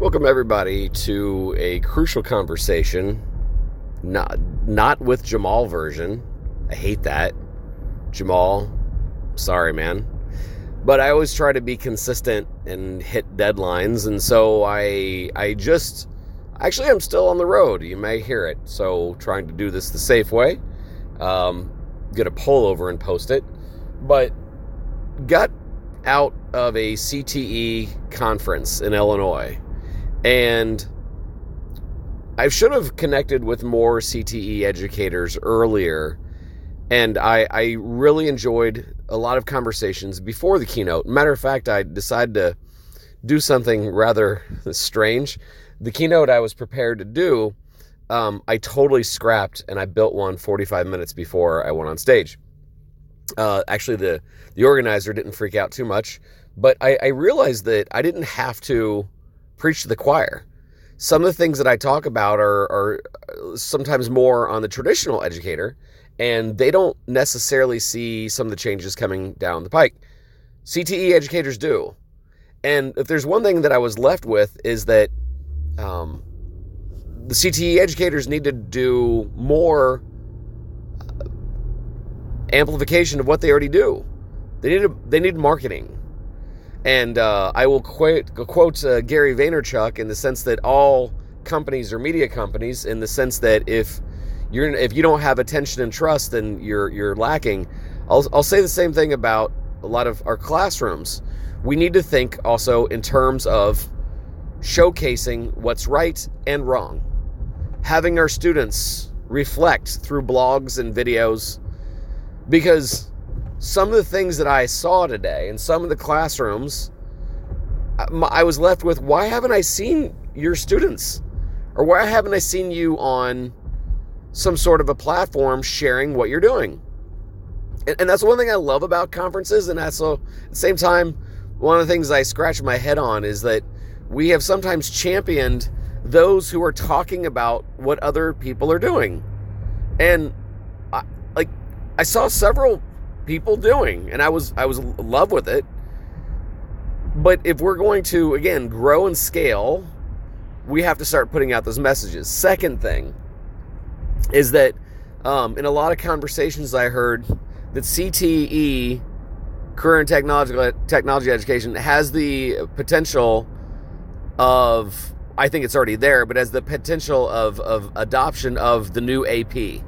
Welcome everybody to a crucial conversation. Not not with Jamal version. I hate that. Jamal, sorry man. But I always try to be consistent and hit deadlines and so I I just actually I'm still on the road. You may hear it. So trying to do this the safe way. Um get a pull over and post it. But got out of a CTE conference in Illinois and I should have connected with more CTE educators earlier. And I, I really enjoyed a lot of conversations before the keynote. Matter of fact, I decided to do something rather strange. The keynote I was prepared to do, um, I totally scrapped and I built one 45 minutes before I went on stage. Uh, actually, the, the organizer didn't freak out too much, but I, I realized that I didn't have to preach to the choir. Some of the things that I talk about are, are sometimes more on the traditional educator, and they don't necessarily see some of the changes coming down the pike. CTE educators do. And if there's one thing that I was left with is that um, the CTE educators need to do more uh, amplification of what they already do. They need a, they need marketing. And uh, I will quote, quote uh, Gary Vaynerchuk in the sense that all companies are media companies, in the sense that if you're if you don't have attention and trust, then you're you're lacking. I'll I'll say the same thing about a lot of our classrooms. We need to think also in terms of showcasing what's right and wrong, having our students reflect through blogs and videos, because some of the things that I saw today in some of the classrooms, uh, I was left with why haven't I seen your students? Or why haven't I seen you on some sort of a platform sharing what you're doing? And, and that's one thing I love about conferences. And that's at the same time, one of the things I scratch my head on is that we have sometimes championed those who are talking about what other people are doing. And I, like, I saw several people doing and I was I was in love with it. But if we're going to again grow and scale, we have to start putting out those messages. Second thing is that um, in a lot of conversations I heard that CTE, career and technology technology education, has the potential of I think it's already there, but has the potential of of adoption of the new AP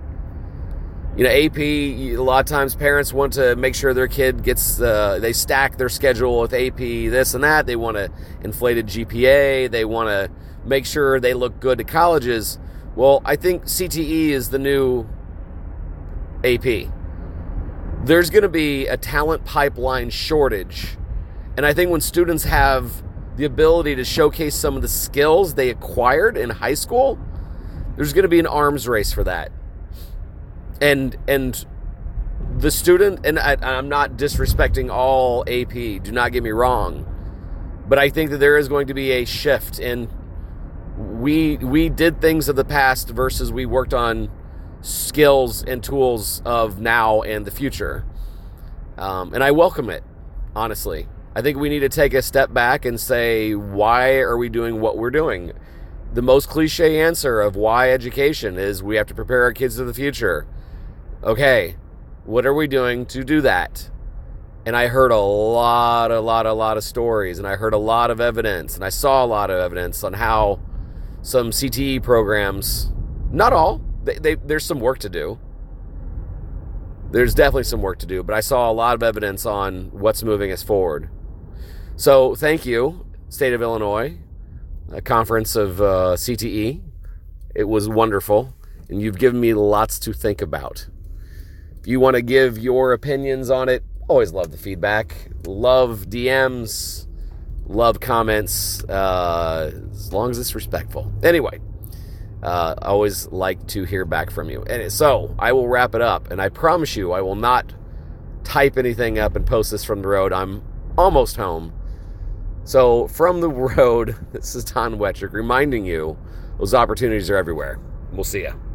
you know, AP, a lot of times parents want to make sure their kid gets, uh, they stack their schedule with AP, this and that. They want an inflated GPA. They want to make sure they look good to colleges. Well, I think CTE is the new AP. There's going to be a talent pipeline shortage. And I think when students have the ability to showcase some of the skills they acquired in high school, there's going to be an arms race for that and and the student and I, i'm not disrespecting all ap do not get me wrong but i think that there is going to be a shift in we we did things of the past versus we worked on skills and tools of now and the future. Um, and i welcome it honestly. I think we need to take a step back and say why are we doing what we're doing? The most cliche answer of why education is we have to prepare our kids for the future okay, what are we doing to do that? And I heard a lot, a lot, a lot of stories, and I heard a lot of evidence, and I saw a lot of evidence on how some CTE programs, not all, they, they, there's some work to do. There's definitely some work to do, but I saw a lot of evidence on what's moving us forward. So, thank you, State of Illinois, a conference of uh, CTE. It was wonderful, and you've given me lots to think about. If you want to give your opinions on it, always love the feedback. Love DMs, love comments, uh, as long as it's respectful. Anyway, uh, I always like to hear back from you. And so I will wrap it up, and I promise you I will not type anything up and post this from the road. I'm almost home. So from the road, this is Don Wettrick reminding you those opportunities are everywhere. We'll see you.